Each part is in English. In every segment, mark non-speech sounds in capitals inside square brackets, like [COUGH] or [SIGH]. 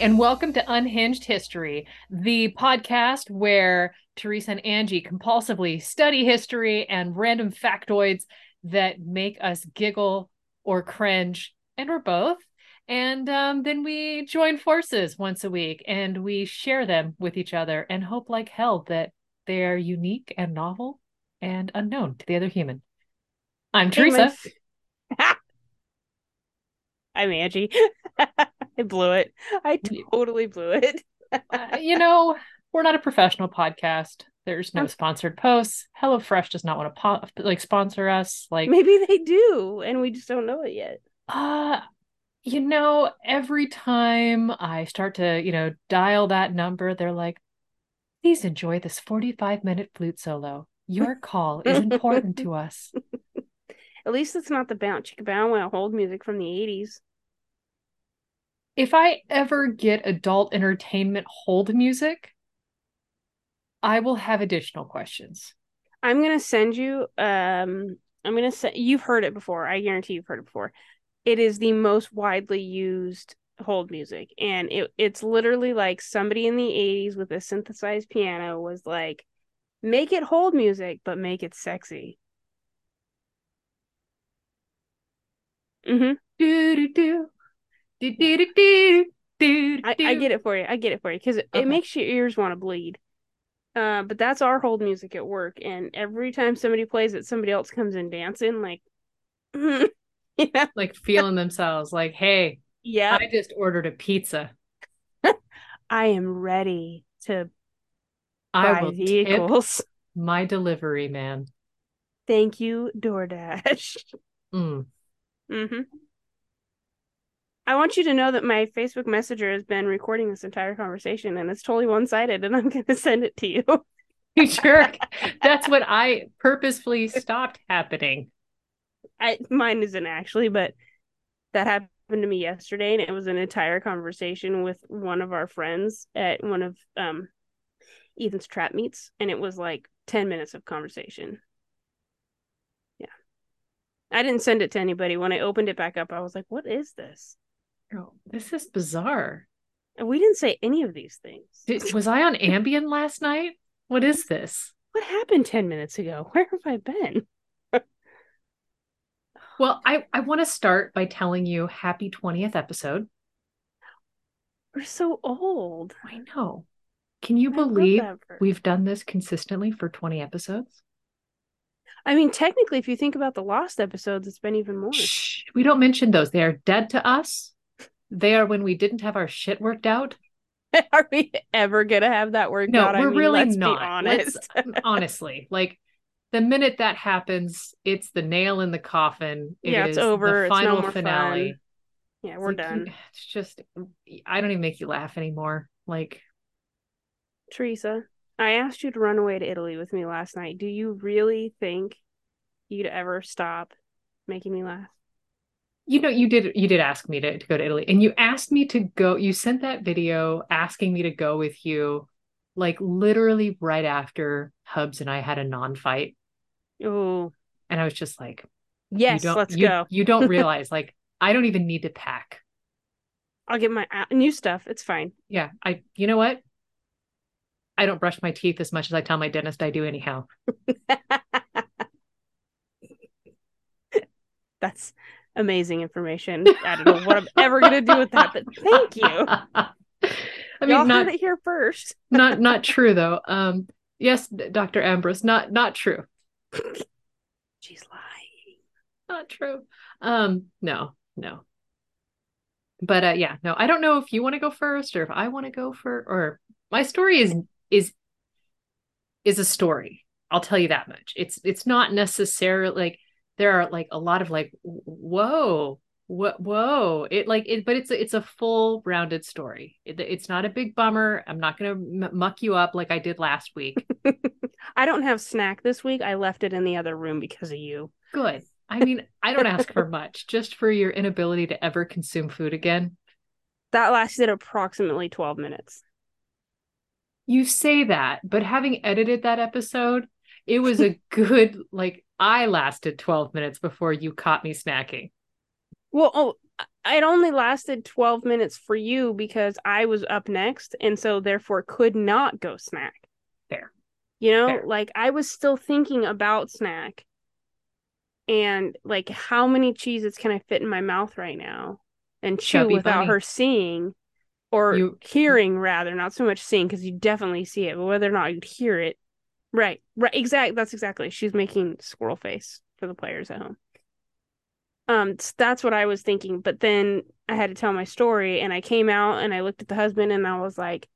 and welcome to Unhinged History, the podcast where Teresa and Angie compulsively study history and random factoids that make us giggle or cringe, and or both. And um, then we join forces once a week and we share them with each other and hope like hell that they are unique and novel and unknown to the other human. I'm Teresa. [LAUGHS] I'm Angie. [LAUGHS] I blew it. I totally blew it. uh, you know, we're not a professional podcast. There's no sponsored posts. HelloFresh does not want to po- like sponsor us. Like maybe they do, and we just don't know it yet. Uh you know, every time I start to, you know, dial that number, they're like, please enjoy this 45 minute flute solo. Your call is important to us. [LAUGHS] At least it's not the bounce chicka bow wow hold music from the 80s. If I ever get adult entertainment hold music, I will have additional questions. I'm gonna send you um I'm gonna say you've heard it before. I guarantee you've heard it before. It is the most widely used hold music. And it it's literally like somebody in the 80s with a synthesized piano was like, make it hold music, but make it sexy. Mm-hmm. Do, do, do. Do, do, do, do, do, I, I get it for you. I get it for you because it, okay. it makes your ears want to bleed. Uh, but that's our hold music at work, and every time somebody plays it, somebody else comes in dancing, like, [LAUGHS] yeah, like feeling themselves, like, hey, yeah, I just ordered a pizza. [LAUGHS] I am ready to I will vehicles. my delivery man. Thank you, DoorDash. Mm. Mm-hmm. I want you to know that my Facebook Messenger has been recording this entire conversation and it's totally one sided, and I'm [LAUGHS] going to send it to you. you jerk. That's what I purposefully stopped happening. I mine isn't actually, but that happened to me yesterday, and it was an entire conversation with one of our friends at one of um Ethan's trap meets, and it was like ten minutes of conversation. Yeah, I didn't send it to anybody. When I opened it back up, I was like, "What is this?" Oh, this is bizarre. And we didn't say any of these things. Did, was I on Ambien last night? What is this? What happened 10 minutes ago? [LAUGHS] Where have I been? [SIGHS] well, I, I want to start by telling you happy 20th episode. We're so old. I know. Can you I believe we've done this consistently for 20 episodes? I mean, technically, if you think about the lost episodes, it's been even more. Shh, we don't mention those. They are dead to us they are when we didn't have our shit worked out. [LAUGHS] Are we ever gonna have that worked no, out? we're I mean, really not. honest. [LAUGHS] honestly, like the minute that happens, it's the nail in the coffin. It yeah, it's over. The final no finale. Fun. Yeah, we're like, done. [SIGHS] It's just I don't even make you laugh anymore. Like Teresa, I asked you to run away to Italy with me last night. Do you really think you'd ever stop making me laugh? You know you did you did ask me to, to go to italy and you asked me to go you sent that video asking me to go with you like literally right after hubs and i had a non-fight. Oh and i was just like yes let's you, go. you don't [LAUGHS] realize like i don't even need to pack. I'll get my uh, new stuff. It's fine. Yeah i you know what? I don't brush my teeth as much as i tell my dentist i do anyhow. [LAUGHS] That's amazing information. I don't know what I'm ever gonna do with that, but thank you. [LAUGHS] I mean, Y'all not, heard it here first. [LAUGHS] not not true though. Um, yes, Doctor Ambrose, not not true. She's lying. Not true. Um, no, no. But uh, yeah, no. I don't know if you want to go first or if I want to go for. Or my story is is is a story. I'll tell you that much. It's it's not necessarily like there are like a lot of like whoa what whoa. It like it but it's a, it's a full rounded story. It, it's not a big bummer. I'm not gonna m- muck you up like i did last week. [LAUGHS] I don't have snack this week. I left it in the other room because of you. Good. I mean i don't ask for much [LAUGHS] just for your inability to ever consume food again. That lasted approximately 12 minutes. You say that but having edited that episode it was a good like I lasted 12 minutes before you caught me snacking. Well, oh, it only lasted 12 minutes for you because I was up next and so therefore could not go snack. Fair. You know, Fair. like I was still thinking about snack and like how many cheeses can I fit in my mouth right now and chew Chubby without bunny. her seeing or You- hearing rather, not so much seeing because you definitely see it, but whether or not you'd hear it. Right. Right. Exactly. that's exactly. She's making squirrel face for the players at home. Um, that's what I was thinking. But then I had to tell my story, and I came out and I looked at the husband, and I was like,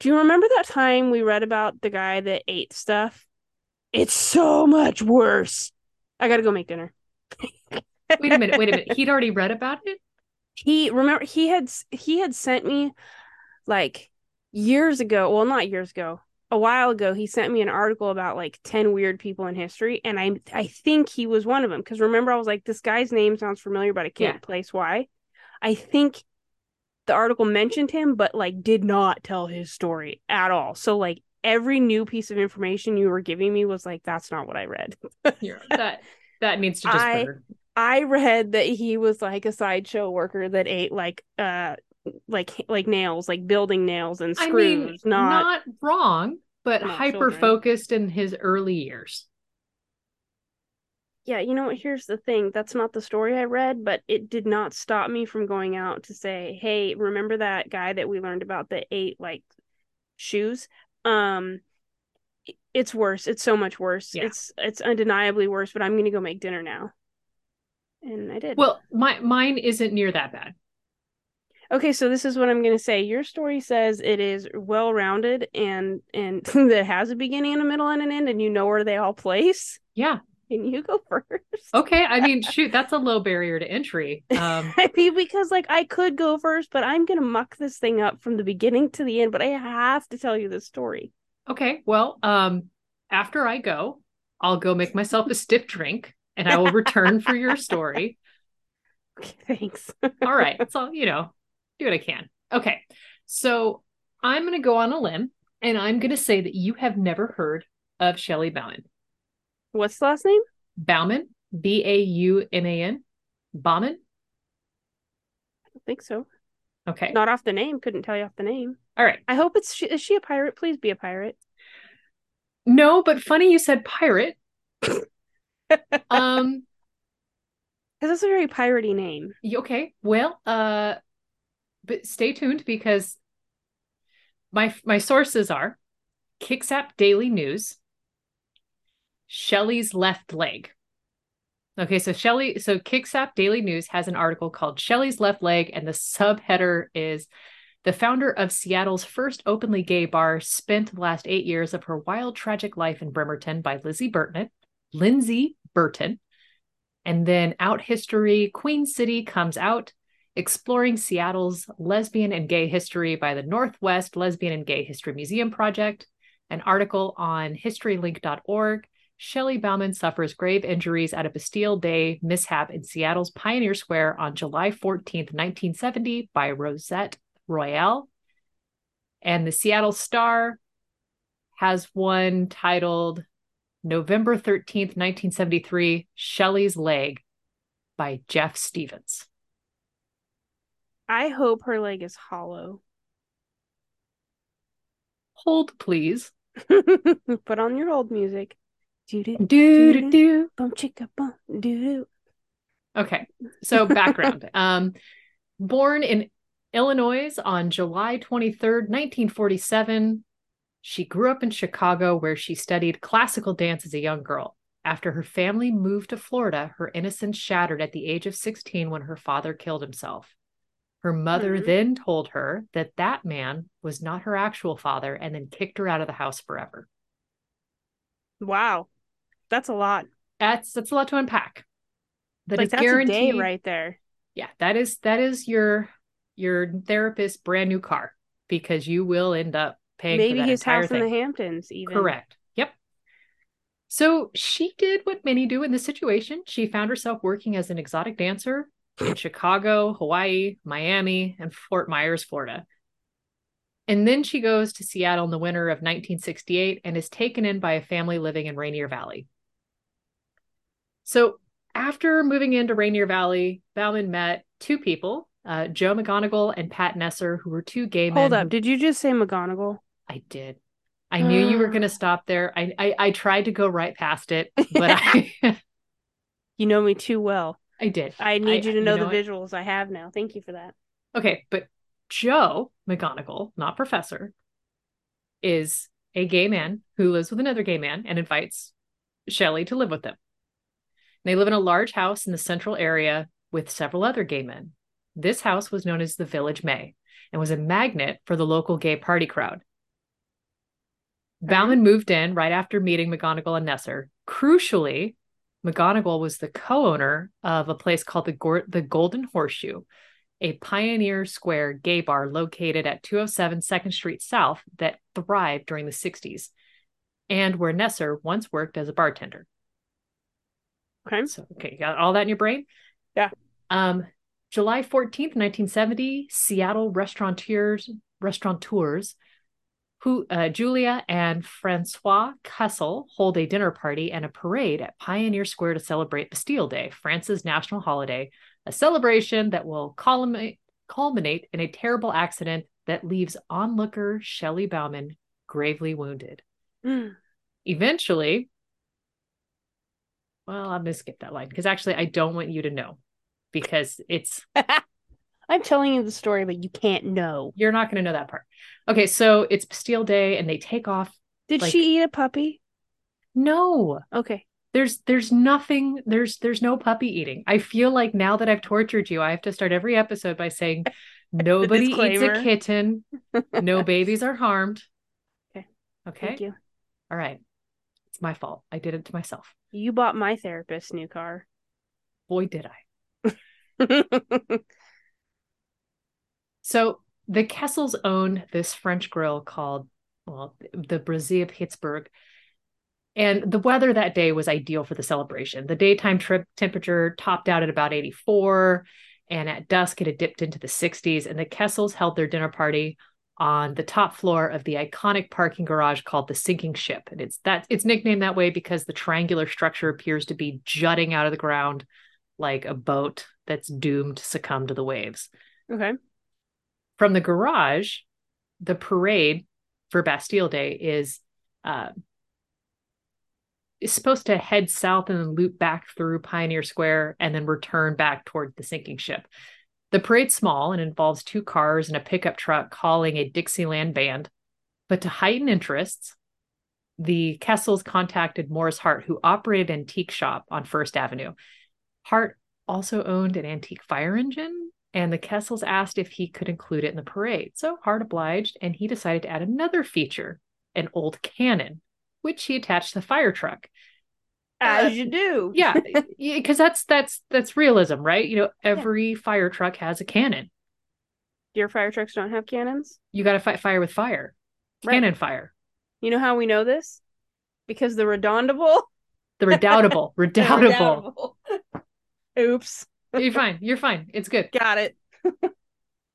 "Do you remember that time we read about the guy that ate stuff? It's so much worse. I got to go make dinner." [LAUGHS] Wait a minute. Wait a minute. [LAUGHS] He'd already read about it. he remember he had he had sent me like years ago well not years ago a while ago he sent me an article about like 10 weird people in history and i i think he was one of them because remember i was like this guy's name sounds familiar but i can't Yeah. place why. I think the article mentioned him but like did not tell his story at all. So like every new piece of information you were giving me was like that's not what i read. [LAUGHS] You're, that that needs to just I- I read that he was like a sideshow worker that ate like uh like like nails, like building nails and I screws, mean, not, not wrong, but hyper focused in his early years. Yeah, you know what? Here's the thing. That's not the story I read, but it did not stop me from going out to say, "Hey, remember that guy that we learned about that ate like shoes?" Um it's worse. It's so much worse. Yeah. It's it's undeniably worse, but I'm going to go make dinner now. And I did. Well, my mine isn't near that bad. Okay, so this is what I'm going to say. Your story says it is well-rounded and and [LAUGHS] that has a beginning and a middle and an end, and you know where they all place. Yeah. Can you go first? Okay. I mean, [LAUGHS] shoot, that's a low barrier to entry. Um, [LAUGHS] I mean, because like I could go first, but I'm going to muck this thing up from the beginning to the end. But I have to tell you this story. okay. Well, um, after I go, I'll go make myself a stiff drink and I will return for your story. Okay, thanks. All right. So, you know, do what I can. Okay. So I'm going to go on a limb and I'm going to say that you have never heard of Shelley Bauman. What's the last name? Bauman, B A U M A N, Bauman. I don't think so. Okay. Not off the name. Couldn't tell you off the name. All right. I hope it's. She, is she a pirate? Please be a pirate. No, but funny you said pirate. [LAUGHS] um, Because that's a very piratey name. okay. Well, uh, but stay tuned because my my sources are Kitsap Daily News, Shelley's left leg. Okay, so Shelley, so Kitsap Daily News has an article called Shelley's Left Leg, and the subheader is the founder of Seattle's first openly gay bar spent the last eight years of her wild, tragic life in Bremerton by Lizzie Burton, Lindsay Burton. And then Out History, Queen City comes out, exploring Seattle's lesbian and gay history by the Northwest Lesbian and Gay History Museum Project. An article on historylink.org. Shelley Bauman suffers grave injuries at a Bastille Day mishap in Seattle's Pioneer Square on July 14th, 1970, by Rosette Royale. And the Seattle Star has one titled November 13th, 1973, Shelley's Leg by Jeff Stevens. I hope her leg is hollow. Hold, please. [LAUGHS] Put on your old music. Do do Do bum chicka bum do do. Okay, so background. [LAUGHS] um, born in Illinois on July 23rd, 1947, she grew up in Chicago where she studied classical dance as a young girl. After her family moved to Florida, her innocence shattered at the age of 16 when her father killed himself. Her mother Mhm. then told her that that man was not her actual father and then kicked her out of the house forever. Wow, that's a lot. That's that's a lot to unpack. But like it's that's guaranteed a day right there. yeah that is that is your your therapist's brand new car because you will end up paying for Maybe that his house thing. in the Hamptons, even. correct yep so she did what many do in this situation she found herself working as an exotic dancer chicago hawaii miami and fort myers florida and then she goes to seattle in the winter of 1968 and is taken in by a family living in rainier valley so after moving into Rainier Valley, Bauman met two people, uh, Joe McGonigal and Pat Nesser, who were two gay men. Hold up. Did you just say McGonagall? I did. I knew you were going [GASPS] to stop there. I, I I tried to go right past it, but [LAUGHS] I You know me too well. I did. I need you to know, the what? visuals I have now. Thank you for that. Okay, but Joe McGonigal, not Professor, is a gay man who lives with another gay man and invites Shelley to live with them. They live in a large house in the central area with several other gay men. This house was known as the Village May and was a magnet for the local gay party crowd. Bauman moved in right after meeting McGonigal and Nesser. Crucially, McGonigal was the co-owner of a place called the, the Golden Horseshoe, a Pioneer Square gay bar located at 207 2nd Street South that thrived during the 60s and where Nesser once worked as a bartender. Okay. So, okay, you got all that in your brain? Yeah. Um, July 14th, 1970, Seattle restaurateurs, restaurateurs who uh, Julia and Francois Kessel hold a dinner party and a parade at Pioneer Square to celebrate Bastille Day, France's national holiday, a celebration that will culminate, culminate in a terrible accident that leaves onlooker Shelley Bauman gravely wounded. Mm. Eventually, well, I'm going to skip that line because actually I don't want you to know because it's [LAUGHS] I'm telling you the story, but you can't know. you're not going to know that part. Okay, so it's Bastille Day and they take off. Did Like- she eat a puppy? No, Okay. there's there's nothing there's there's no puppy eating. I feel like now that I've tortured you, I have to start every episode by saying [LAUGHS] nobody eats a kitten. No [LAUGHS] babies are harmed. Okay. Okay. Thank you. All right. It's my fault. I did it to myself. You bought my therapist new car. Boy, did I. [LAUGHS] So the Kessels own this French grill called, well, the Brasserie Pittsbourg. And the weather that day was ideal for the celebration. The daytime trip temperature topped out at about 84, and at dusk it had dipped into the 60s. And the Kessels held their dinner party on the top floor of the iconic parking garage called the Sinking Ship. And it's that it's nicknamed that way because the triangular structure appears to be jutting out of the ground like a boat that's doomed to succumb to the waves okay. From the garage, the parade for Bastille Day is uh, is supposed to head south and then loop back through Pioneer Square and then return back toward the sinking ship. The parade's small and involves two cars and a pickup truck calling a Dixieland band. But to heighten interests, the Kessels contacted Morris Hart, who operated an antique shop on First Avenue. Hart also owned an antique fire engine and the Kessels asked if he could include it in the parade. So Hart obliged, and he decided to add another feature an old cannon, which he attached to the fire truck. Uh, As you do. Yeah, [LAUGHS] because that's that's that's realism, right? You know, every fire truck has a cannon. Your fire trucks don't have cannons? You got to fight fire with fire, Right. cannon fire. You know how we know this? Because the redoundable. The redoubtable, [LAUGHS] the redoubtable. [LAUGHS] Oops. You're fine. You're fine. It's good. Got it. [LAUGHS]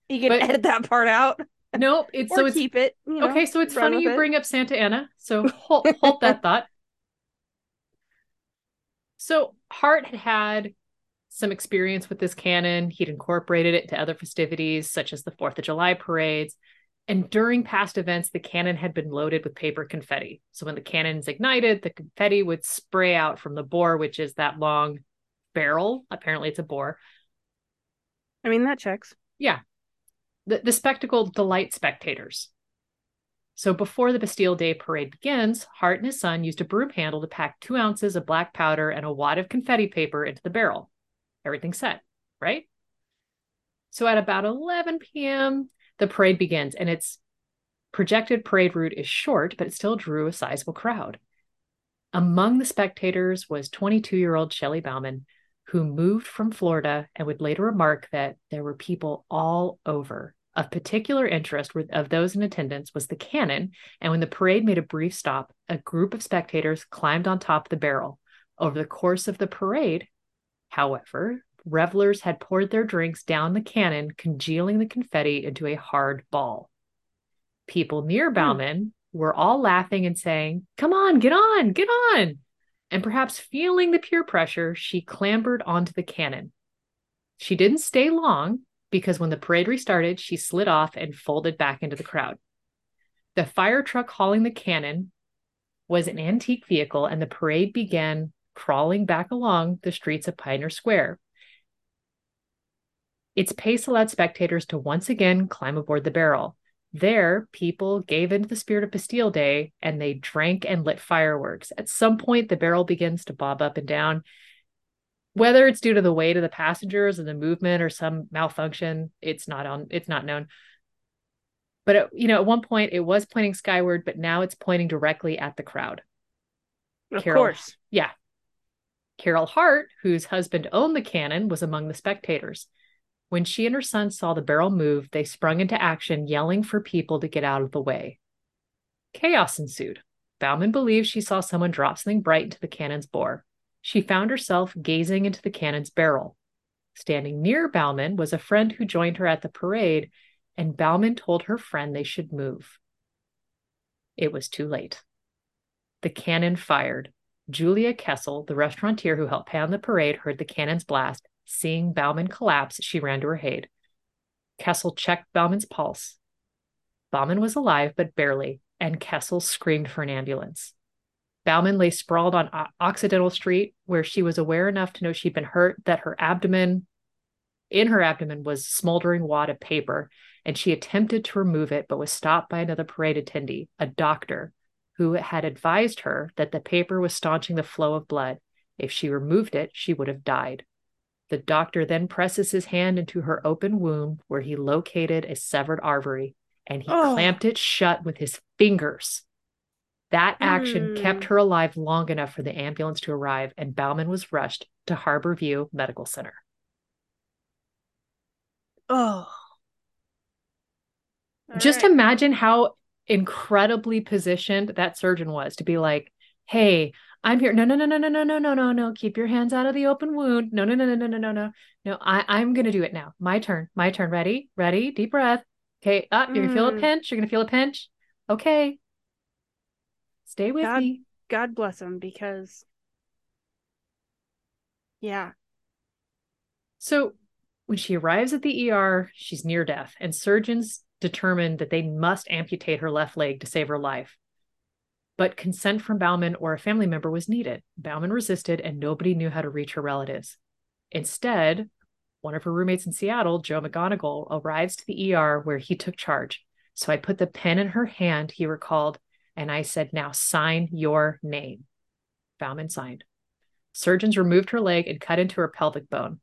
you can But- edit that part out Nope. It's so it's keep it. You know, okay. So it's funny you it. bring up Santa Ana. So [LAUGHS] hold hold that thought. So Hart had had some experience with this cannon. He'd incorporated it to other festivities, such as the Fourth of July parades. And during past events, the cannon had been loaded with paper confetti. So when the cannon's ignited, the confetti would spray out from the bore, which is that long barrel. Apparently, it's a bore. I mean, that checks. Yeah. The, the spectacle delights spectators. So before the Bastille Day parade begins, Hart and his son used a broom handle to pack two ounces of black powder and a wad of confetti paper into the barrel. Everything set, right? So at about 11 p.m., the parade begins, and its projected parade route is short, but it still drew a sizable crowd. Among the spectators was 22 year old Shelley Bauman, who moved from Florida and would later remark that there were people all over. Of particular interest of those in attendance was the cannon, and when the parade made a brief stop, a group of spectators climbed on top of the barrel. Over the course of the parade, however, revelers had poured their drinks down the cannon, congealing the confetti into a hard ball. People near hmm. Bauman were all laughing and saying, Come on, get on, get on. And perhaps feeling the peer pressure, she clambered onto the cannon. She didn't stay long because when the parade restarted, she slid off and folded back into the crowd. The fire truck hauling the cannon was an antique vehicle, and the parade began crawling back along the streets of Pioneer Square. Its pace allowed spectators to once again climb aboard the barrel. There, people gave into the spirit of Bastille Day and they drank and lit fireworks. At some point, the barrel begins to bob up and down. Whether it's due to the weight of the passengers and the movement or some malfunction, it's not on it's not known. But it, you know, at one point it was pointing skyward, but now it's pointing directly at the crowd. Of Carol, course. Yeah. Carol Hart, whose husband owned the cannon, was among the spectators. When she and her son saw the barrel move, they sprung into action, yelling for people to get out of the way. Chaos ensued. Bauman believed she saw someone drop something bright into the cannon's bore. She found herself gazing into the cannon's barrel. Standing near Bauman was a friend who joined her at the parade, and Bauman told her friend they should move. It was too late. The cannon fired. Julia Kessel, the restaurateur who helped on the parade, heard the cannon's blast Seeing Bauman collapse, she ran to her aid. Kessel checked Bauman's pulse. Bauman was alive, but barely, and Kessel screamed for an ambulance. Bauman lay sprawled on o- Occidental Street, where she was aware enough to know she'd been hurt, that her abdomen, in her abdomen, was smoldering wad of paper, and she attempted to remove it, but was stopped by another parade attendee, a doctor, who had advised her that the paper was staunching the flow of blood. If she removed it, she would have died. The doctor then presses his hand into her open womb where he located a severed artery and he oh. clamped it shut with his fingers. That action mm. kept her alive long enough for the ambulance to arrive, and Bauman was rushed to Harborview Medical Center. Oh. All Just right. imagine how incredibly positioned that surgeon was to be like, hey, I'm here. No, no, no, no, no, no, no, no, no, no. Keep your hands out of the open wound. No, no, no, no, no, no, no, no. No, I, I'm gonna do it now. My turn. My turn. Ready? Ready? Deep breath. Okay. Up. Uh, you're gonna feel a mm. pinch. You're gonna feel a pinch. Okay. Stay with God, me. God bless him because yeah. So when she arrives at the ER, she's near death, and surgeons determined that they must amputate her left leg to save her life but consent from Bauman or a family member was needed. Bauman resisted, and nobody knew how to reach her relatives. Instead, one of her roommates in Seattle, Joe McGonigal, arrives to the ER where he took charge. So I put the pen in her hand, he recalled, and I said, Now sign your name. Bauman signed. Surgeons removed her leg and cut into her pelvic bone.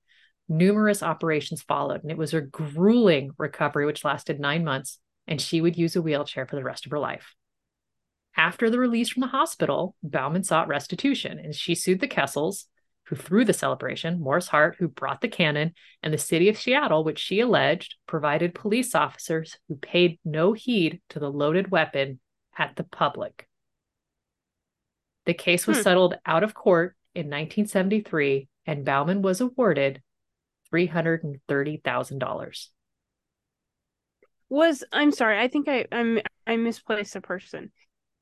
Numerous operations followed, and it was a grueling recovery, which lasted nine months, and she would use a wheelchair for the rest of her life. After the release from the hospital, Bauman sought restitution and she sued the Kessels, who threw the celebration, Morris Hart, who brought the cannon, and the city of Seattle, which she alleged provided police officers who paid no heed to the loaded weapon at the public. The case was hmm. settled out of court in 1973, and Bauman was awarded $330,000. Was I'm sorry, I think I I'm I misplaced a person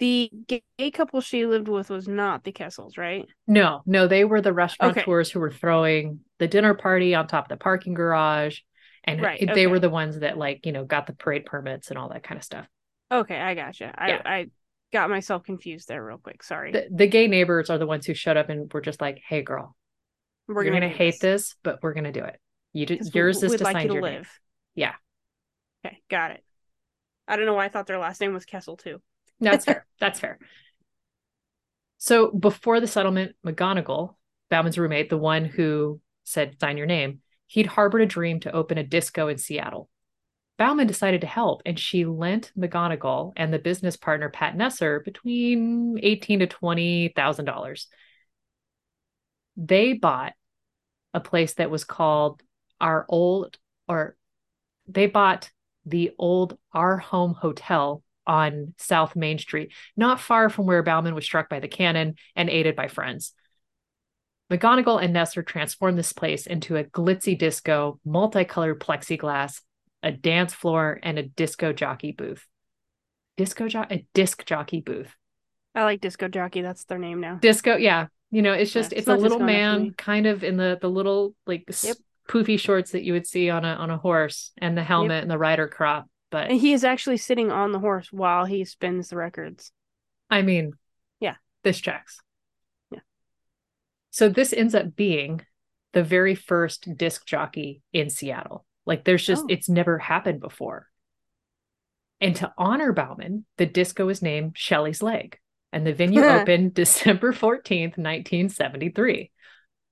the gay couple she lived with was not the Kessels, right? No, no, they were the restaurateurs okay. who were throwing the dinner party on top of the parking garage. And right, they were the ones that like, you know, got the parade permits and all that kind of stuff. Okay, I gotcha. I, yeah. I got myself confused there real quick. Sorry. The, the, gay neighbors are the ones who showed up and were just like, hey girl, we're gonna, gonna hate this. but we're gonna do it. You just yours is to like sign your live. Name. Yeah. Okay, got it. I don't know why I thought their last name was Kessel too. That's fair. That's fair. So before the settlement, McGonigal, Bauman's roommate, the one who said, sign your name, he'd harbored a dream to open a disco in Seattle. Bauman decided to help, and she lent McGonigal and the business partner Pat Nesser between eighteen to twenty thousand dollars. They bought a place that was called our old, or they bought the old Our Home Hotel on South Main Street, not far from where Bauman was struck by the cannon and aided by friends. McGonigal and Nesser transformed this place into a glitzy disco, multicolored plexiglass, a dance floor, and a disco jockey booth. Disco jockey, a disc jockey booth. I like disco jockey. That's their name now. Disco, yeah. You know, it's just Yeah, it's it's a little disco enough for man kind of in the the little like Yep. poofy shorts that you would see on a on a horse and the helmet and the rider crop. But And he is actually sitting on the horse while he spins the records. I mean, Yeah. this checks. Yeah. So this ends up being the very first disc jockey in Seattle. Like there's just Oh. it's never happened before. And to honor Bauman, the disco is named Shelley's Leg. And the venue [LAUGHS] opened December 14th, 1973.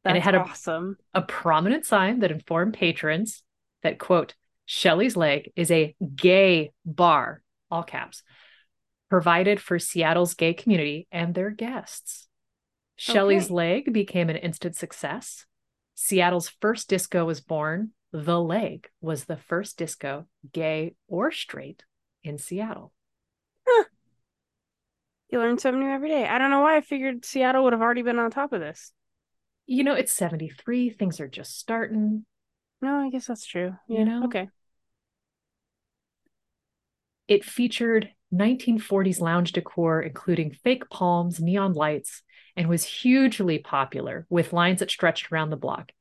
That's And it had a- awesome. A prominent sign that informed patrons that, quote, Shelley's Leg is a gay bar, all caps, provided for Seattle's gay community and their guests. Shelley's Okay. Leg became an instant success. Seattle's first disco was born. The Leg was the first disco, gay or straight, in Seattle. Huh. You learn something new every day. I don't know why I figured Seattle would have already been on top of this. You know, it's 73, things are just starting. No, I guess that's true. You know? Okay. It featured 1940s lounge decor, including fake palms, neon lights, and was hugely popular with lines that stretched around the block.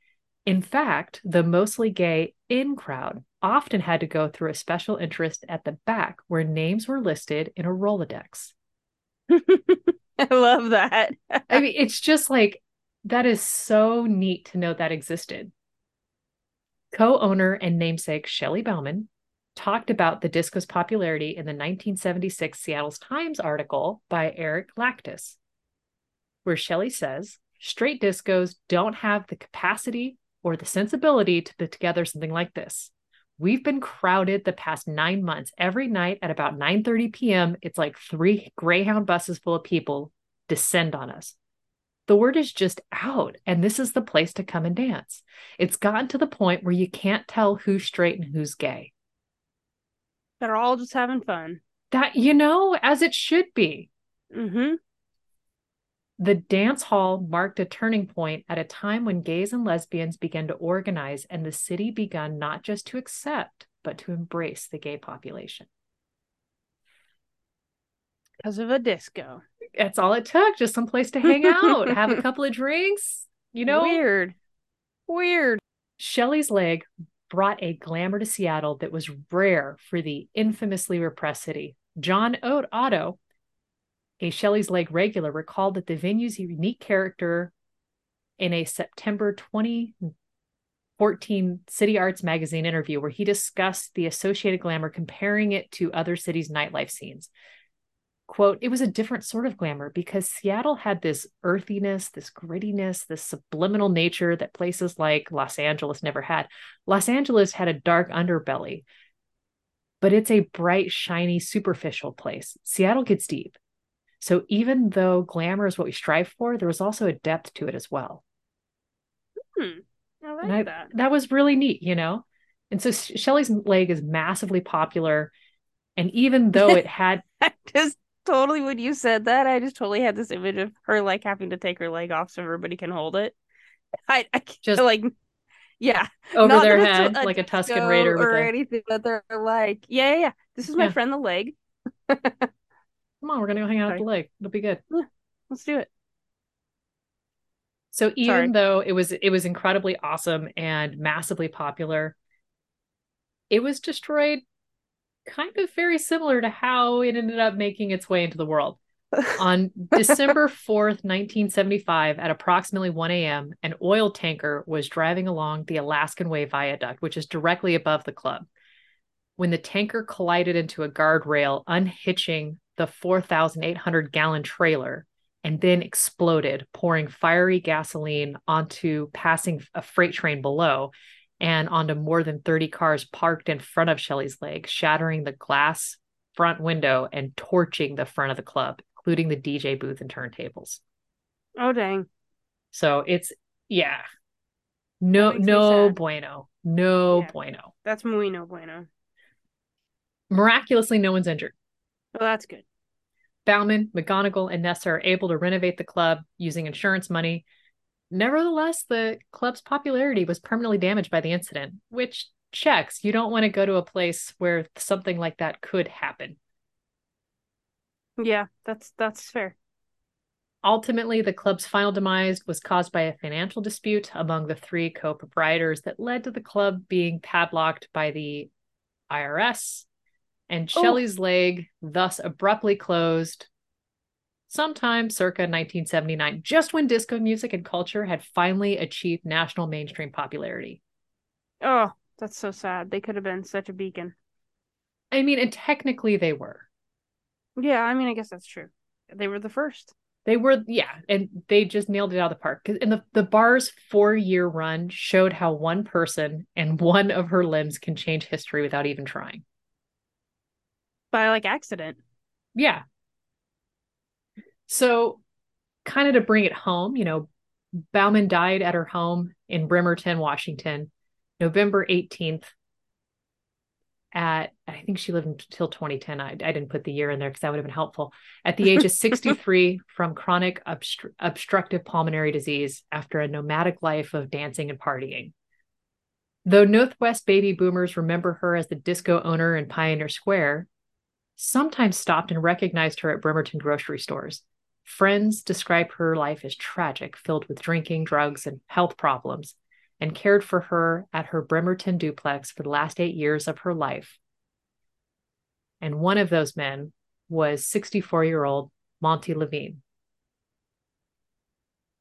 In fact, the mostly gay in crowd often had to go through a special interest at the back where names were listed in a Rolodex. [LAUGHS] I love that. I mean, it's just like that is so neat to know that existed. Co owner and namesake Shelley Bauman talked about the disco's popularity in the 1976 Seattle's Times article by Erik Lacitis, where Shelley says straight discos don't have the capacity or the sensibility to put together something like this. We've been crowded the past nine months. Every night at about 9:30 p.m., it's like three Greyhound buses full of people descend on us. The word is just out, and this is the place to come and dance. It's gotten to the point where you can't tell who's straight and who's gay. They're all just having fun. That, you know, as it should be. Mm-hmm. The dance hall marked a turning point at a time when gays and lesbians began to organize, and the city began not just to accept, but to embrace the gay population. Because of a disco. That's all it took, just some place to hang out, have a [LAUGHS] couple of drinks, you know. Weird. Weird. Shelley's Leg brought a glamour to Seattle that was rare for the infamously repressed city. John Oat Otto, a Shelley's Leg regular, recalled that the venue's unique character in a September 2014 City Arts magazine interview where he discussed the associated glamour, comparing it to other cities' nightlife scenes. Quote, it was a different sort of glamour because Seattle had this earthiness, this grittiness, this subliminal nature that places like Los Angeles never had. Los Angeles had a dark underbelly, but it's a bright, shiny, superficial place. Seattle gets deep. So even though glamour is what we strive for, there was also a depth to it as well. Hmm. I like I- that. That was really neat, you know? And so Shelley's Leg is massively popular. And even though it [LAUGHS] had, I just totally when you said that, I just totally had this image of her like having to take her leg off so everybody can hold it. [LAUGHS] I, I Just like yeah, over not their that head, like a Tusken Raider or a, anything, but they're like, yeah, yeah, yeah. This is my Yeah. friend the leg. come on, we're to go hang out at the lake. It'll be good. Let's do it. So even Sorry. though it was it was incredibly awesome and massively popular, it was destroyed kind of very similar to how it ended up making its way into the world. [LAUGHS] On December 4th, 1975, at approximately 1 a.m., an oil tanker was driving along the Alaskan Way Viaduct, which is directly above the club. When the tanker collided into a guardrail, unhitching the 4,800 gallon trailer, and then exploded, pouring fiery gasoline onto passing a freight train below and onto more than 30 cars parked in front of Shelley's Leg, shattering the glass front window and torching the front of the club, including the DJ booth and turntables. oh dang. So it's yeah. No no bueno. No Yeah. bueno. That's muy no bueno. Miraculously no one's injured. Well, that's good. Bauman, McGonigal, and Nesser are able to renovate the club using insurance money. Nevertheless, the club's popularity was permanently damaged by the incident, which checks. You don't want to go to a place where something like that could happen. Yeah, that's that's fair. Ultimately, the club's final demise was caused by a financial dispute among the three co proprietors that led to the club being padlocked by the IRS, and Oh. Shelley's leg thus abruptly closed sometime circa 1979, just when disco music and culture had finally achieved national mainstream popularity. Oh, that's so sad. They could have been such a beacon. I mean, and technically they were. Yeah, I mean, I guess that's true. They were the first. They were, yeah, and they just nailed it out of the park. And the the bar's four year run showed how one person and one of her limbs can change history without even trying. By like accident. Yeah. So, kind of to bring it home, you know, Bauman died at her home in Bremerton, Washington, November 18th. At, I think she lived until 2010. I, I didn't put the year in there because that would have been helpful. At the age of [LAUGHS] 63 from chronic obstru- obstructive pulmonary disease after a nomadic life of dancing and partying. Though Northwest baby boomers remember her as the disco owner in Pioneer Square, sometimes stopped and recognized her at Bremerton grocery stores. Friends describe her life as tragic, filled with drinking, drugs, and health problems, and cared for her at her Bremerton duplex for the last eight years of her life. And one of those men was 64 year old Monty Levine.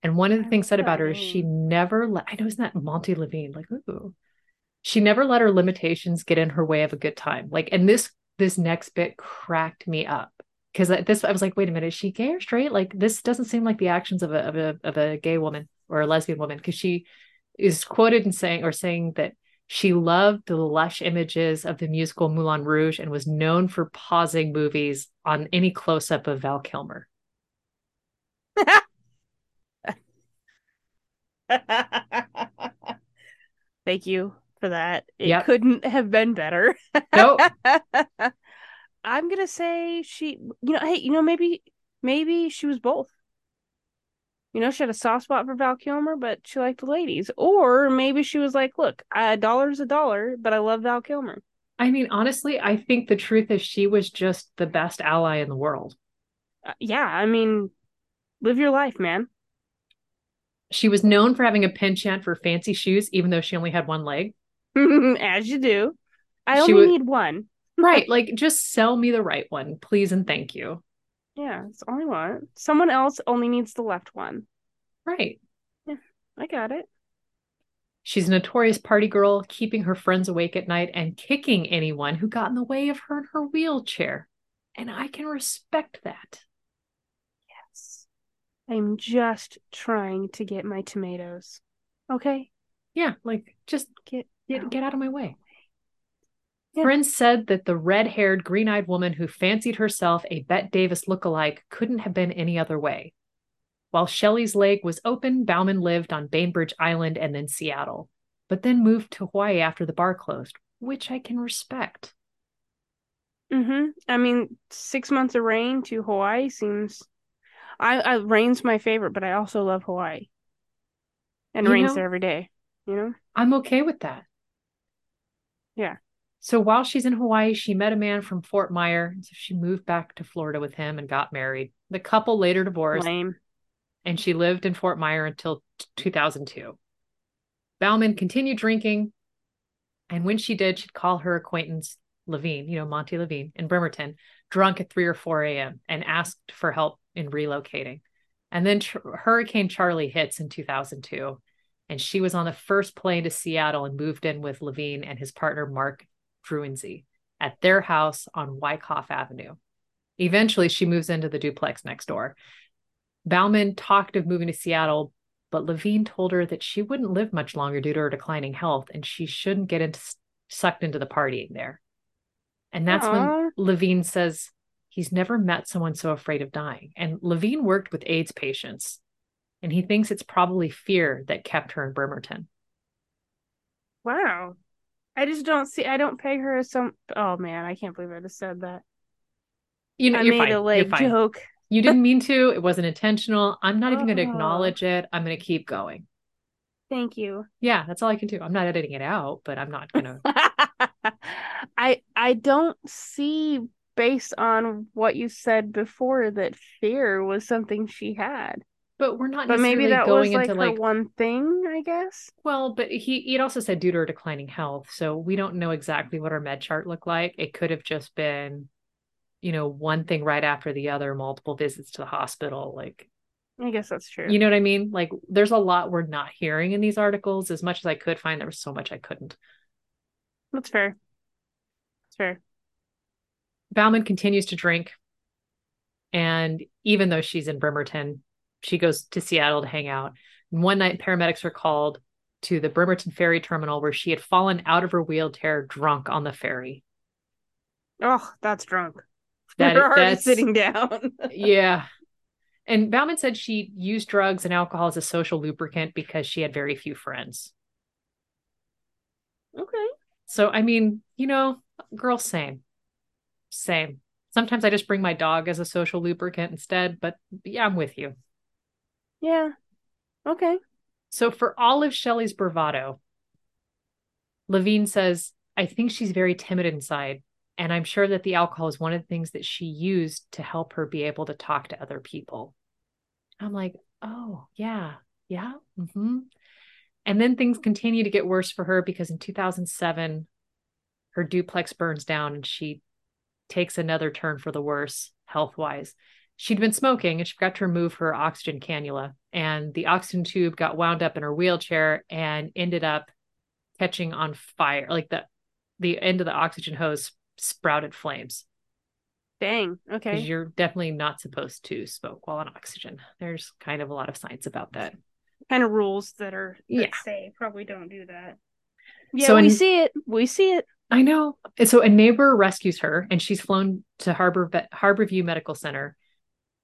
And one of the I things said about her is she never let, I know, isn't that Monty Levine? Like, ooh. She never let her limitations get in her way of a good time. Like, and this this next bit cracked me up because this I was like, wait a minute, is she gay or straight? Like, this doesn't seem like the actions of a of a of a gay woman or a lesbian woman because she is quoted in saying or saying that she loved the lush images of the musical Moulin Rouge and was known for pausing movies on any close up of Val Kilmer. [LAUGHS] Thank you for that. It Yep. couldn't have been better. Nope. [LAUGHS] I'm gonna say she, you know, hey, you know, maybe, maybe she was both. You know, she had a soft spot for Val Kilmer, but she liked the ladies. Or maybe she was like, look, a dollar's a dollar, but I love Val Kilmer. I mean, honestly, I think the truth is she was just the best ally in the world. Uh, yeah, I mean, live your life, man. She was known for having a penchant for fancy shoes, even though she only had one leg. [LAUGHS] As you do. I She only would- need one. Right. Like, just sell me the right one, please and thank you. Yeah, it's only one. Someone else only needs the left one. Right. Yeah, I got it. She's a notorious party girl, keeping her friends awake at night and kicking anyone who got in the way of her in her wheelchair. And I can respect that. Yes. I'm just trying to get my tomatoes. Okay? Yeah. Like, just Get get, out. get out of my way. Yeah. Friends said that the red haired, green eyed woman who fancied herself a Bette Davis lookalike couldn't have been any other way. While Shelley's leg was open, Bauman lived on Bainbridge Island and then Seattle, but then moved to Hawaii after the bar closed, which I can respect. Mm-hmm. I mean, six months of rain to Hawaii seems. I, I rain's my favorite, but I also love Hawaii. And You rains know- there every day. You know? I'm okay with that. Yeah. So while she's in Hawaii, she met a man from Fort Myer. So she moved back to Florida with him and got married. The couple later divorced. Lame. and she lived in Fort Myer until t- 2002. Bauman continued drinking, and when she did, she'd call her acquaintance Levine, you know, Monty Levine in Bremerton, drunk at 3 or 4 a.m. and asked for help in relocating. And then Ch- Hurricane Charley hits in 2002, and she was on the first plane to Seattle and moved in with Levine and his partner Mark Druinsey at their house on Wyckoff Avenue. Eventually, she moves into the duplex next door. Bauman talked of moving to Seattle, but Levine told her that she wouldn't live much longer due to her declining health and she shouldn't get into, sucked into the partying there. And that's Aw. when Levine says he's never met someone so afraid of dying. And Levine worked with AIDS patients, and he thinks it's probably fear that kept her in Bremerton. Wow. I just don't see. I don't peg her as some. Oh man, I can't believe I just said that. You know, I you're made fine. a You're joke. You didn't [LAUGHS] mean to. It wasn't intentional. I'm not even going to Oh. Uh-huh. acknowledge it. I'm going to keep going. Thank you. Yeah, that's all I can do. I'm not editing it out, but I'm not going [LAUGHS] to. I I don't see based on what you said before that fear was something she had. But we're not But maybe necessarily that going was like into like one thing, I guess. well, but he he also said due to her declining health. So we don't know exactly what her med chart looked like. It could have just been, you know, one thing right after the other, multiple visits to the hospital, like I guess that's true. you know what I mean? Like there's a lot we're not hearing in these articles. As much as I could find, there was so much I couldn't. that's fair. That's fair. Bauman continues to drink. And even though she's in Bremerton, she goes to Seattle to hang out. And one night, paramedics are called to the Bremerton ferry terminal where she had fallen out of her wheelchair drunk on the ferry. Oh, that's drunk. That- You're already that's- sitting down. [LAUGHS] Yeah. And Bauman said she used drugs and alcohol as a social lubricant because she had very few friends. okay. So, I mean, you know, girl, same. Same. Sometimes I just bring my dog as a social lubricant instead, but yeah, I'm with you. Yeah. Okay. So, for all of Shelly's bravado, Levine says, I think she's very timid inside. And I'm sure that the alcohol is one of the things that she used to help her be able to talk to other people. I'm like, oh, yeah, yeah. hmm And then things continue to get worse for her because in 2007, her duplex burns down and she takes another turn for the worse health wise. She'd been smoking and she forgot to remove her oxygen cannula, and the oxygen tube got wound up in her wheelchair and ended up catching on fire. Like the the end of the oxygen hose sprouted flames Dang. because Okay. you're definitely not supposed to smoke while on oxygen. There's kind of a lot of science about that. Kind of rules that are that Yeah. say probably don't do that. Yeah, So we in- see it. We see it. I know. So a neighbor rescues her, and she's flown to Harbor Harborview Medical Center,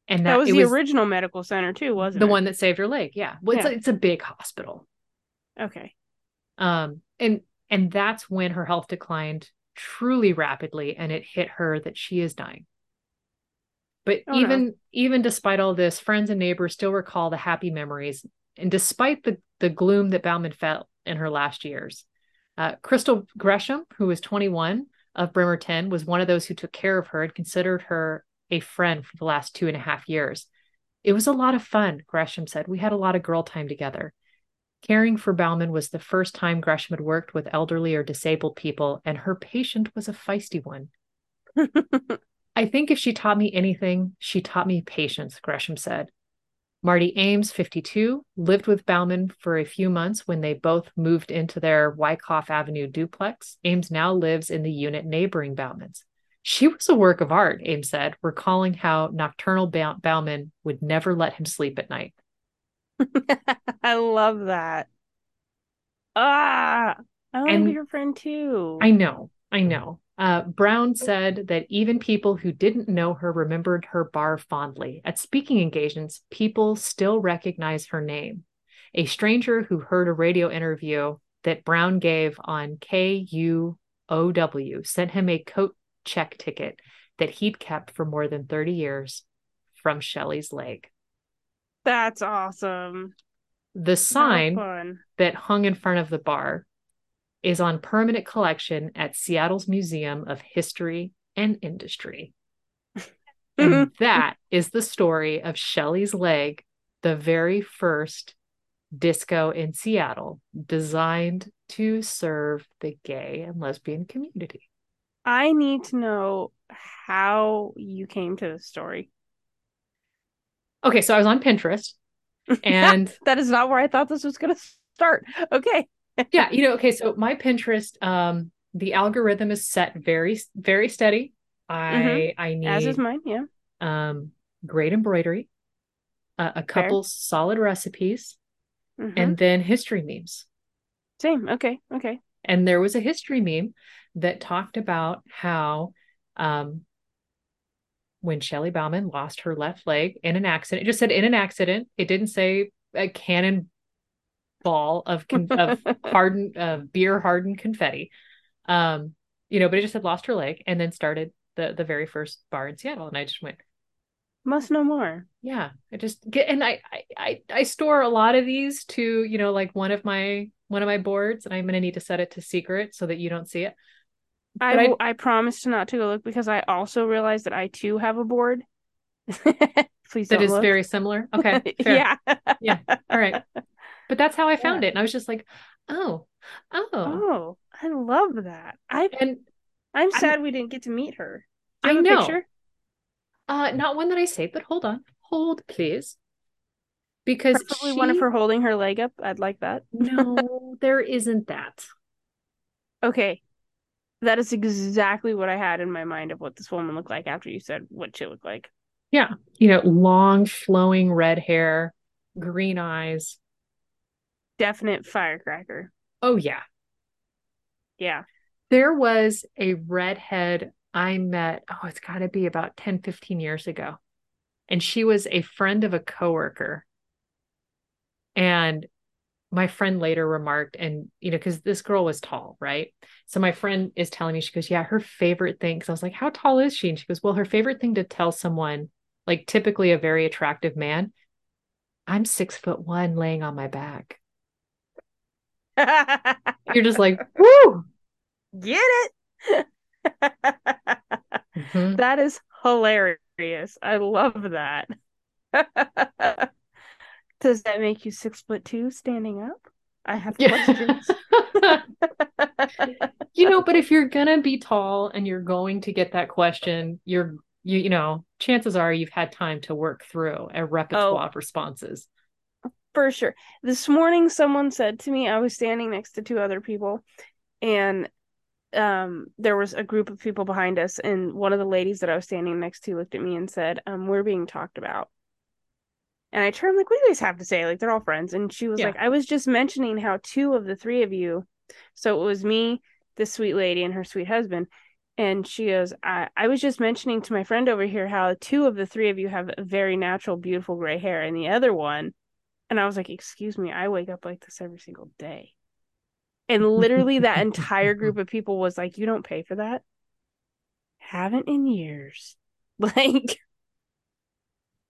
and That, that, was the was original medical center too, wasn't the it? The one that saved her leg. Yeah, well, it's Yeah. a, it's a big hospital. Okay. Um, and and that's when her health declined truly rapidly, and it hit her that she is dying. But Oh, no. even even despite all this, friends and neighbors still recall the happy memories, and despite the the gloom that Bauman felt in her last years, uh, Crystal Gresham, who was 21 of Bremerton, was one of those who took care of her and considered her a friend for the last two and a half years. It was a lot of fun, Gresham said. We had a lot of girl time together. Caring for Bauman was the first time Gresham had worked with elderly or disabled people, and her patient was a feisty one. [LAUGHS] I think if she taught me anything, she taught me patience, Gresham said. Marty Ames, 52, lived with Bauman for a few months when they both moved into their Wyckoff Avenue duplex. Ames now lives in the unit neighboring Bauman's. She was a work of art, Ames said, recalling how nocturnal ba- Bauman would never let him sleep at night. [LAUGHS] I love that. Ah, I want to And- be your friend too. I know, I know. Uh, Brown said that even people who didn't know her remembered her bar fondly. At speaking engagements, people still recognize her name. A stranger who heard a radio interview that Brown gave on KUOW sent him a coat check ticket that he'd kept for more than 30 years from Shelly's leg. That's awesome. The sign that hung in front of the bar is on permanent collection at Seattle's Museum of History and Industry. [LAUGHS] and that is the story of Shelly's Leg, the very first disco in Seattle, designed to serve the gay and lesbian community. I need to know how you came to this story. Okay, so I was on Pinterest [LAUGHS] and That is not where I thought this was going to start. Okay. [LAUGHS] yeah, you know, okay, so my Pinterest, um, the algorithm is set very, very steady. I I need As is mine. Yeah. um, great embroidery, uh, a couple solid recipes, Mhm. and then history memes. Same. Okay. Okay. And there was a history meme that talked about how um, when Shelly Bauman lost her left leg in an accident, it just said in an accident. It didn't say a cannon ball of of [LAUGHS] hardened uh, beer hardened confetti. Um, you know, but it just had lost her leg and then started the the very first bar in Seattle. And I just went, Must know more. yeah i just get and I, I i i store a lot of these to you know like one of my one of my boards and i'm going to need to set it to secret so that you don't see it I, I- I promised not to go look because I also realized that I too have a board. [LAUGHS] Please that is look. very similar. Okay. [LAUGHS] Fair. yeah. All right. [LAUGHS] But that's how I found it. And I was just like, oh, oh. Oh, I love that. I And I'm I'm- sad we didn't get to meet her. Do I you have a know. picture? uh not one that I saved, but hold on. Hold, please. Because Probably one of her holding her leg up. I'd like that. No, there isn't that. Okay. That is exactly what I had in my mind of what this woman looked like after you said what she looked like. Yeah. You know, long flowing red hair, green eyes. Definite firecracker. Oh yeah. Yeah. There was a redhead I met, oh, it's got to be about 10, 15 years ago. And she was a friend of a coworker. And my friend later remarked, and you know, because this girl was tall, right? So my friend is telling me, she goes, Yeah, her favorite thing. Because I was like, How tall is she? And she goes, Well, her favorite thing to tell someone, like typically a very attractive man, I'm six foot one laying on my back. You're just like, [LAUGHS] Woo. Get it? Mhm. That is hilarious. I love that. [LAUGHS] Does that make you six foot two standing up? I have questions. [LAUGHS] you know, but if you're gonna be tall and you're going to get that question, you're you you know, chances are you've had time to work through a repertoire of responses. For sure. This morning, someone said to me, I was standing next to two other people, and um, there was a group of people behind us, and one of the ladies that I was standing next to looked at me and said, um, "We're being talked about." And I turned like, "What do you guys have to say?" Like they're all friends, and she was Yeah. like, "I was just mentioning how two of the three of you, so it was me, this sweet lady, and her sweet husband." And she goes, I, I was just mentioning to my friend over here how two of the three of you have very natural, beautiful gray hair, and the other one and I was like, excuse me, I wake up like this every single day. And [LAUGHS] literally that entire group of people was like, you don't pay for that? Haven't in years. [LAUGHS] Like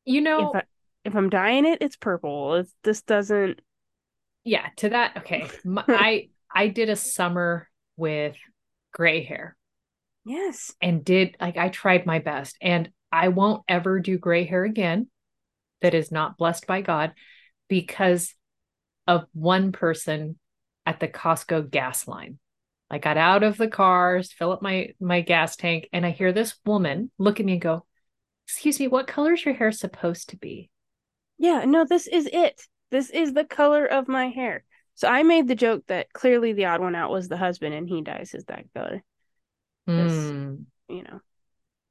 You know, I if I'm dyeing it, it's purple. It's this doesn't yeah, to that, okay. My, [LAUGHS] I I did a summer with gray hair yes. and did like I tried my best and I won't ever do gray hair again that is not blessed by God because of one person at the Costco gas line. I got out of the cars, fill up my my gas tank, and I hear this woman look at me and go, "Excuse me, what color is your hair supposed to be?" Yeah, no, this is it. This is the color of my hair. So I made the joke that clearly the odd one out was the husband and he dyes his that color. Hmm. you know,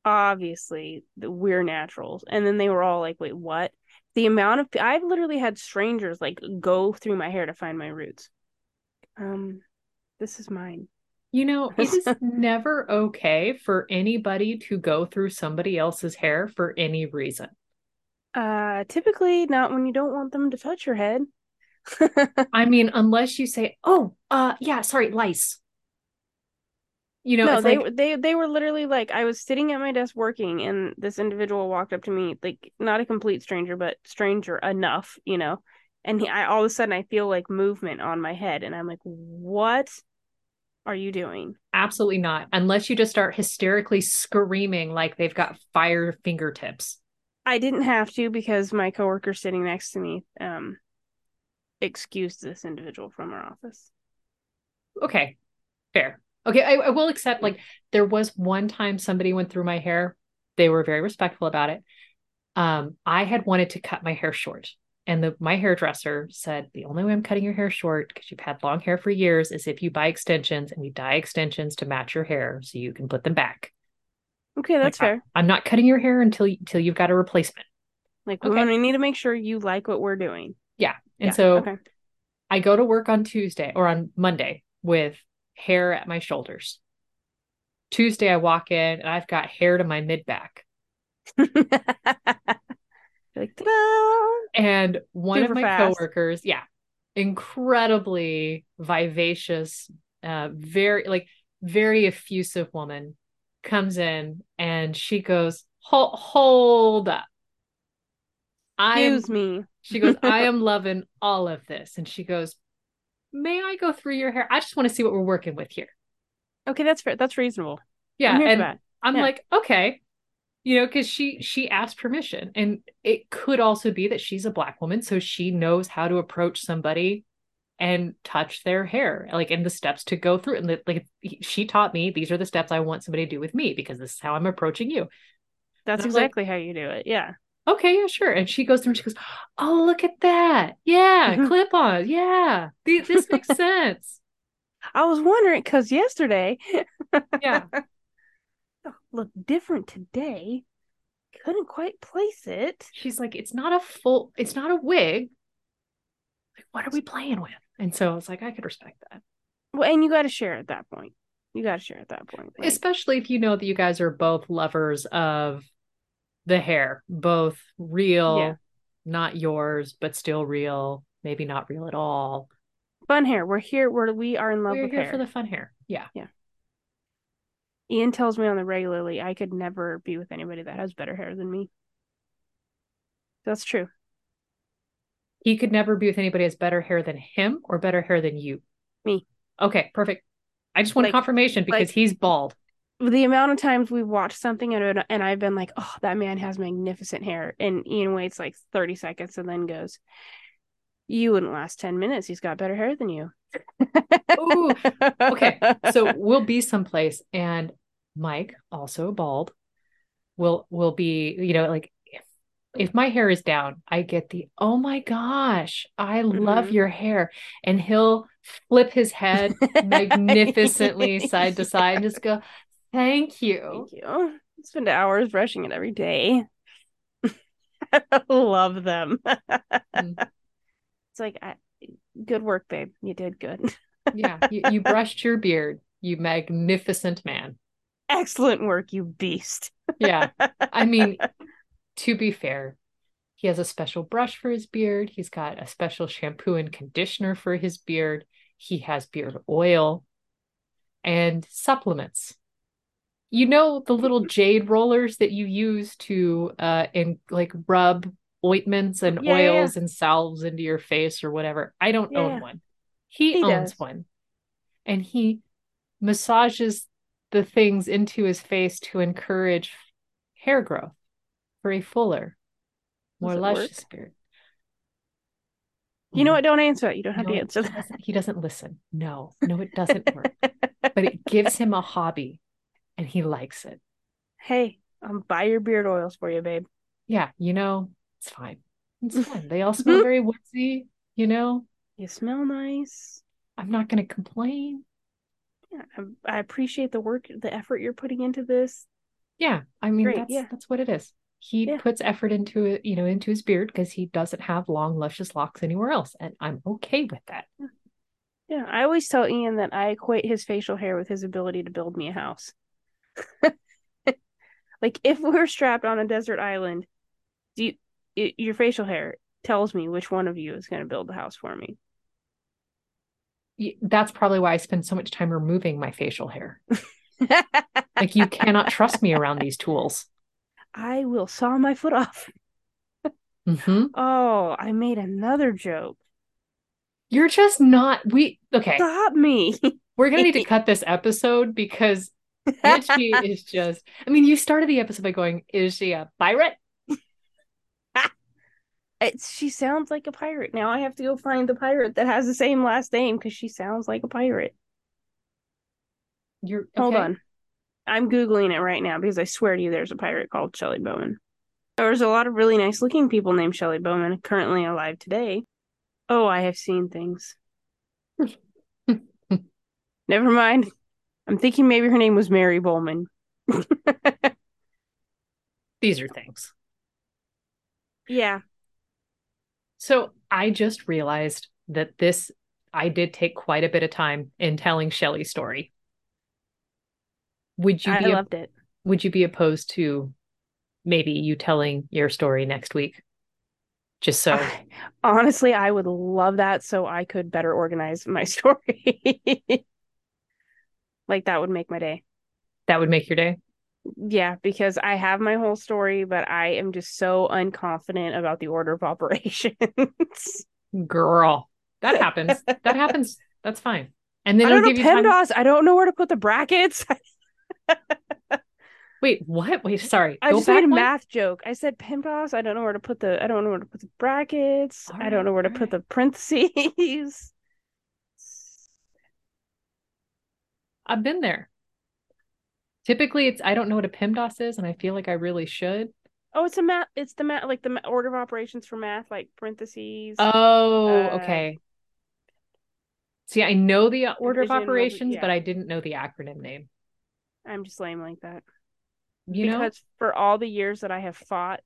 obviously we're naturals. And then they were all like, wait, what? The amount of, I've literally had strangers like go through my hair to find my roots. Um, this is mine. You know, it is [LAUGHS] never okay for anybody to go through somebody else's hair for any reason. Uh, typically not when you don't want them to touch your head. [LAUGHS] I mean, unless you say, "Oh, uh, yeah, sorry, lice." You know, no, they like, they they were literally like I was sitting at my desk working, and this individual walked up to me, like not a complete stranger, but stranger enough, you know. And he, I all of a sudden I feel like movement on my head, and I'm like, "What are you doing?" absolutely not. Unless you just start hysterically screaming like they've got fire fingertips. I didn't have to because my coworker sitting next to me um excused this individual from our office. Okay, fair. Okay, I, I will accept. Like, there was one time somebody went through my hair. They were very respectful about it. Um, I had wanted to cut my hair short, and the my hairdresser said the only way I'm cutting your hair short because you've had long hair for years is if you buy extensions and we dye extensions to match your hair so you can put them back. Okay, that's Like, fair. I'm not cutting your hair until until you've got a replacement. Like we okay. to need to make sure you like what we're doing. Yeah, and Yeah, so okay. I go to work on Tuesday or on Monday with hair at my shoulders. Tuesday, I walk in and I've got hair to my mid back. [LAUGHS] like ta-da! And one Super of my fast. coworkers, yeah, incredibly vivacious, uh, very like very effusive woman comes in and she goes, Hold, hold up. I am Excuse me. [LAUGHS] She goes, I am [LAUGHS] loving all of this. And she goes, May I go through your hair? I just want to see what we're working with here. Okay, that's fair. That's reasonable. Yeah, I'm and. I'm Yeah. like, okay, you know, because she she asked permission, and it could also be that she's a black woman, so she knows how to approach somebody and touch their hair, like in the steps to go through. And the- like she taught me, these are the steps I want somebody to do with me because this is how I'm approaching you. That's was like- exactly how you do it. Yeah. Okay, yeah, sure. And she goes through and she goes, "Oh, look at that! Yeah, [LAUGHS] clip on. Yeah, Th- this makes [LAUGHS] sense. I was wondering because yesterday [LAUGHS] Yeah, looked different today. Couldn't quite place it. she's like, it's not a full, it's not a wig. Like, what are we playing with? And so I was like, I could respect that, Well, and you got to share at that point. You got to share at that point. Like, especially if you know that you guys are both lovers of the hair, both real, Yeah. not yours, but still real, maybe not real at all. fun hair. We're here. We're we are in love We're with here hair. for the fun hair. Yeah. Yeah. Ian tells me on the regularly I could never be with anybody that has better hair than me. That's true. He could never be with anybody who has better hair than him or better hair than you. Me. Okay, perfect. I just want Like- confirmation because like- he's bald. The amount of times we've watched something and and I've been like, "Oh, that man has magnificent hair," and Ian waits like thirty seconds and then goes, "You wouldn't last ten minutes. He's got better hair than you." Ooh, okay. [LAUGHS] So we'll be someplace and Mike, also bald, will will be, you know, like if, my hair is down, I get the oh my gosh, I love Mhm. your hair. And he'll flip his head magnificently side to side and just go, Thank you. Thank you. Spend hours brushing it every day. [LAUGHS] Love them. Mm. It's like, I, good work, babe. You did good. Yeah. You, you brushed your beard, you magnificent man. Excellent work, you beast. Yeah. I mean, to be fair, he has a special brush for his beard. He's got a special shampoo and conditioner for his beard. He has beard oil and supplements. You know the little jade rollers that you use to uh and like rub ointments and Yeah, yeah, yeah. oils and salves into your face or whatever. I don't Yeah. own one. He, He owns does. one. And he massages the things into his face to encourage hair growth for a fuller, more luscious beard. You know Mm. what? Don't answer it. You don't have No, to answer he that. doesn't, he doesn't listen. No, no, it [LAUGHS] doesn't work. but it gives him a hobby and he likes it. hey, I'll buy your beard oils for you, babe. Yeah, you know, it's fine. It's [LAUGHS] fine. They all smell very woodsy, you know. You smell nice. I'm not going to complain. Yeah, I, I appreciate the work, the effort you're putting into this. Yeah, I mean Great, that's yeah. that's what it is. He Yeah. puts effort into it, you know, into his beard because he doesn't have long, luscious locks anywhere else, and I'm okay with that. Yeah, I always tell Ian that I equate his facial hair with his ability to build me a house. [LAUGHS] like if we're strapped on a desert island, do you, i your facial hair tells me which one of you is going to build the house for me. That's probably why I spend so much time removing my facial hair. [LAUGHS] Like you cannot trust me around these tools. I will saw my foot [LAUGHS] off. hmm Oh, I made another joke. You're just not. We okay. Stop me. [LAUGHS] We're gonna need to cut this episode because Itchy [LAUGHS] is just. I mean, you started the episode by going, "Is she a pirate?" It's, she sounds like a pirate. Now I have to go find the pirate that has the same last name because she sounds like a pirate. You're Hold on. I'm Googling it right now because I swear to you there's a pirate called Shelley Bowman. There's a lot of really nice looking people named Shelley Bowman currently alive today. Oh, I have seen things. [LAUGHS] Never mind. I'm thinking maybe her name was Mary Bowman. [LAUGHS] These are things. Yeah. So I just realized that this. I did take quite a bit of time in telling Shelly's story. Would you I be loved it. would you be opposed to maybe you telling your story next week? Just so I- honestly, I would love that so I could better organize my [LAUGHS] story. like that would make my day. that would make your day. Yeah, because I have my whole story, but I am just so unconfident about the order of [LAUGHS] operations. Girl, that happens. that happens. [LAUGHS] That's fine. And then I don't know give you time. PEMDAS. I don't know where to put the brackets. [LAUGHS] Wait, what? Wait, sorry. I Go just made a one? math joke. I said PEMDAS. I don't know where to put the. I don't know where to put the brackets. I don't know where to put the parentheses. [LAUGHS] I've been there. Typically, it's I don't know what a PEMDAS is, and I feel like I really should. Oh, it's a math. It's the math, like the order of operations for math, like parentheses. Oh, Uh, okay. See, I know the uh, order of operations, but. I didn't know the acronym name. I'm just lame like that. You know? because for all the years that I have fought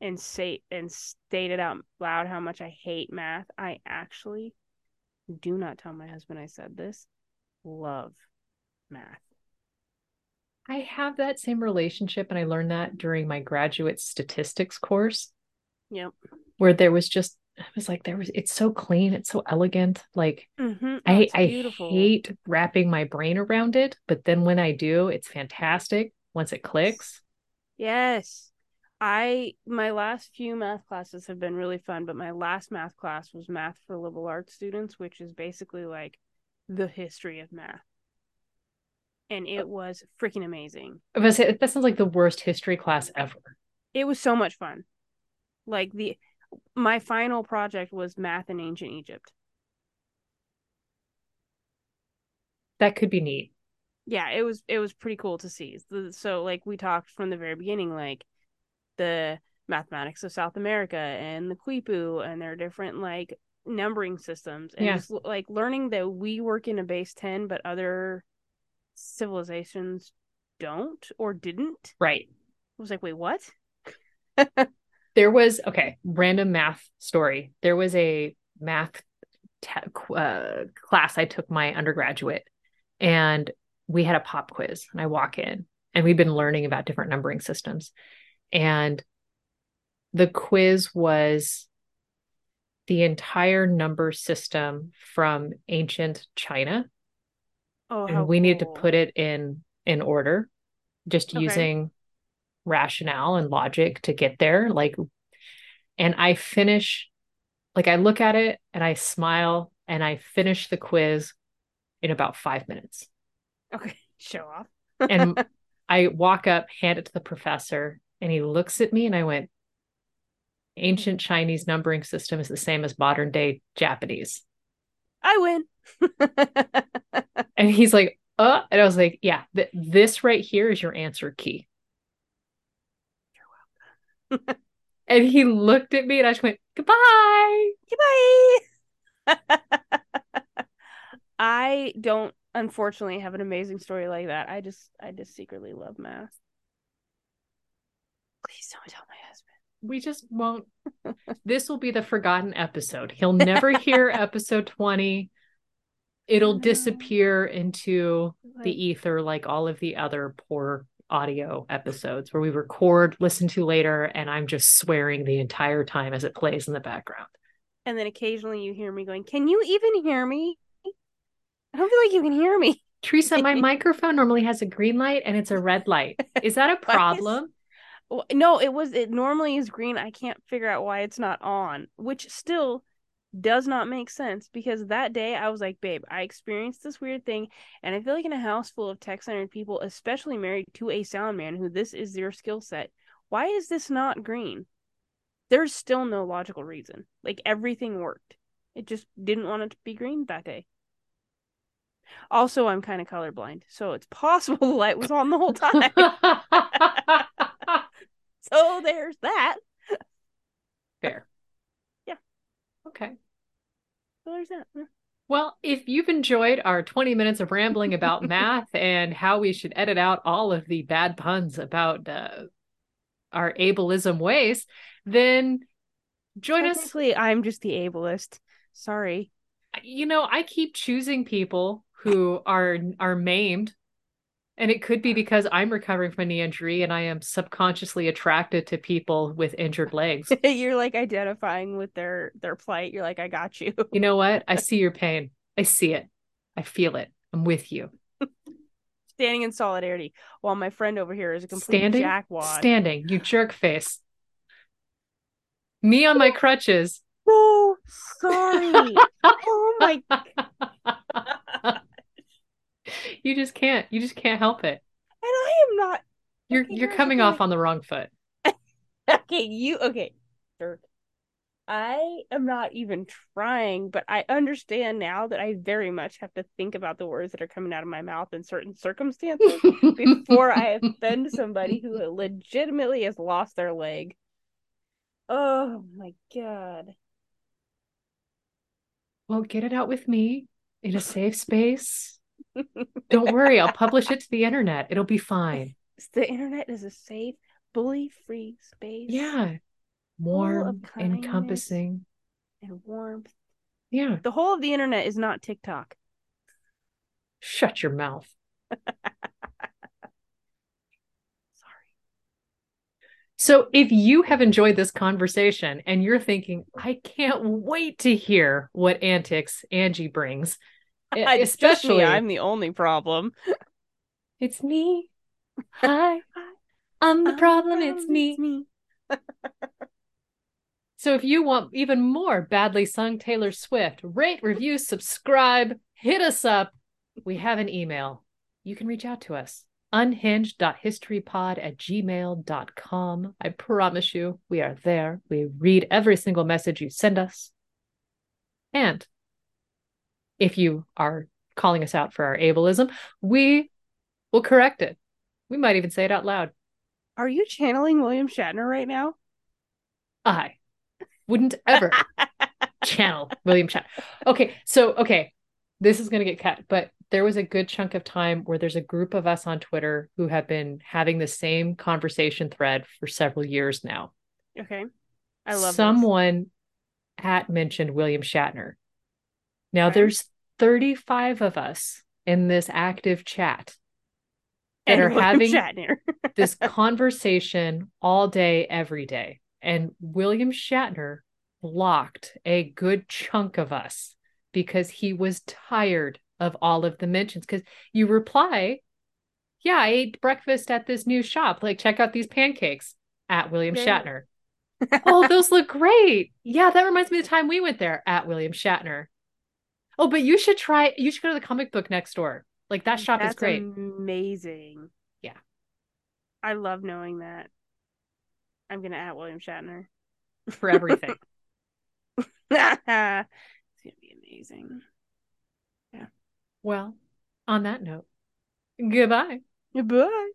and say and stated out loud how much I hate math, I actually do not tell my husband I said this. Love math. I have that same relationship, and I learned that during my graduate statistics course, Yep. where there was just I was like, there was it's so clean, it's so elegant. Like Mm-hmm. I I hate wrapping my brain around it, but then when I do, it's fantastic once it clicks. Yes. I my last few math classes have been really fun, but my last math class was math for liberal arts students, which is basically like the history of math. And it was freaking amazing. I was say, that sounds like the worst history class ever. It was so much fun. Like the my final project was math in ancient Egypt. That could be neat. Yeah, it was it was pretty cool to see. So like we talked from the very beginning, like the mathematics of South America and the Quipu and their different like numbering systems and Yeah. just like learning that we work in a base 10 but other civilizations don't or didn't. Right. I was like, wait, what? [LAUGHS] There was okay, random math story. There was a math te- uh, class I took my undergraduate, and we had a pop quiz. And I walk in, and we've been learning about different numbering systems, and the quiz was the entire number system from ancient China, Oh, and we needed to put it in in order, just Okay. using rationale and logic to get there. Like, and I finish, like, I look at it and I smile and I finish the quiz in about five minutes. Okay, [LAUGHS] show off. And [LAUGHS] I walk up, hand it to the professor, and he looks at me and I went, Ancient Chinese numbering system is the same as modern day Japanese. I win. [LAUGHS] And he's like, uh, and I was like, yeah, th- this right here is your answer key. And he looked at me and I just went, goodbye. Goodbye. [LAUGHS] I don't unfortunately have an amazing story like that. I just I just secretly love math. Please don't tell my husband. We just won't. [LAUGHS] this will be the forgotten episode. He'll never hear [LAUGHS] episode 20. It'll disappear into Like, the ether like all of the other poor audio episodes where we record, listen to later, and I'm just swearing the entire time as it plays in the background. and then occasionally you hear me going, Can you even hear me? I don't feel like you can hear me. Theresa, my [LAUGHS] microphone normally has a green light and it's a red light. Is that a [LAUGHS] is- problem? Well, No, it was it normally is green. I can't figure out why it's not on, which still does not make sense because that day I was like, babe, I experienced this weird thing, and I feel like in a house full of tech centered people, especially married to a sound man who this is their skill set, why is this not green? There's still no logical reason. Like everything worked. It just didn't want it to be green that day. Also, I'm kind of colorblind, so it's [LAUGHS] possible the light was on the whole time. [LAUGHS] [LAUGHS] so there's that. Fair. Okay. So there's that. Well, if you've enjoyed our 20 minutes of rambling about [LAUGHS] math and how we should edit out all of the bad puns about uh, our ableism ways, then join us. I'm just the ableist. Sorry. You know, I keep choosing people who are are maimed, and it could be because I'm recovering from a knee injury and I am subconsciously attracted to people with injured legs. [LAUGHS] You're like identifying with their their plight. You're like, I got you. You know what? I [LAUGHS] see your pain. I see it. I feel it. I'm with you. [LAUGHS] Standing in solidarity, while my friend over here is a complete Standing, jackwad. standing, you jerk face. Me on my crutches. oh, sorry. oh my you just can't. You just can't help it. And I am not. You're Okay, you're coming off on the wrong foot. [LAUGHS] Okay, you okay, Dirk. I am not even trying, but I understand now that I very much have to think about the words that are coming out of my mouth in certain circumstances before I offend [LAUGHS] somebody who legitimately has lost their leg. Oh my god. Well, get it out with me in a safe space. Don't worry, I'll publish it to the internet. It'll be fine. The internet is a safe, bully-free space. Yeah. Warm, encompassing. And warmth. Yeah. The whole of the internet is not TikTok. Shut your mouth. [LAUGHS] Sorry. So, if you have enjoyed this conversation and you're thinking, I can't wait to hear what antics Angie brings, It's me, especially I'm the only problem. [LAUGHS] it's me. Hi, I'm the problem. It's me. [LAUGHS] So, if you want even more badly sung Taylor Swift, rate, review, subscribe, hit us up. We have an email. You can reach out to us unhinged.historypod at gmail.com. I promise you, we are there. We read every single message you send us. And if you are calling us out for our ableism, we will correct it. We might even say it out loud. Are you channeling William Shatner right now? I wouldn't ever [LAUGHS] channel William Shatner. Okay, so okay, this is going to get cut, but there was a good chunk of time where there's a group of us on Twitter who have been having the same conversation thread for several years now. Okay. I love this. someone had mentioned William Shatner. Now there's 35 of us in this active chat that And are having [LAUGHS] this conversation all day, every day. And William Shatner blocked a good chunk of us because he was tired of all of the mentions. Because you reply, Yeah, I ate breakfast at this new shop. Like, check out these pancakes at William Yeah. Shatner. oh, those look great. [LAUGHS] Yeah, that reminds me of the time we went there at William Shatner. Oh, but you should try, you should go to the comic book next door. Like, that shop That's is great. Amazing. Yeah. I love knowing that. I'm gonna at William Shatner. for everything. [LAUGHS] it's gonna be amazing. Yeah. Well, on that note, goodbye. Bye.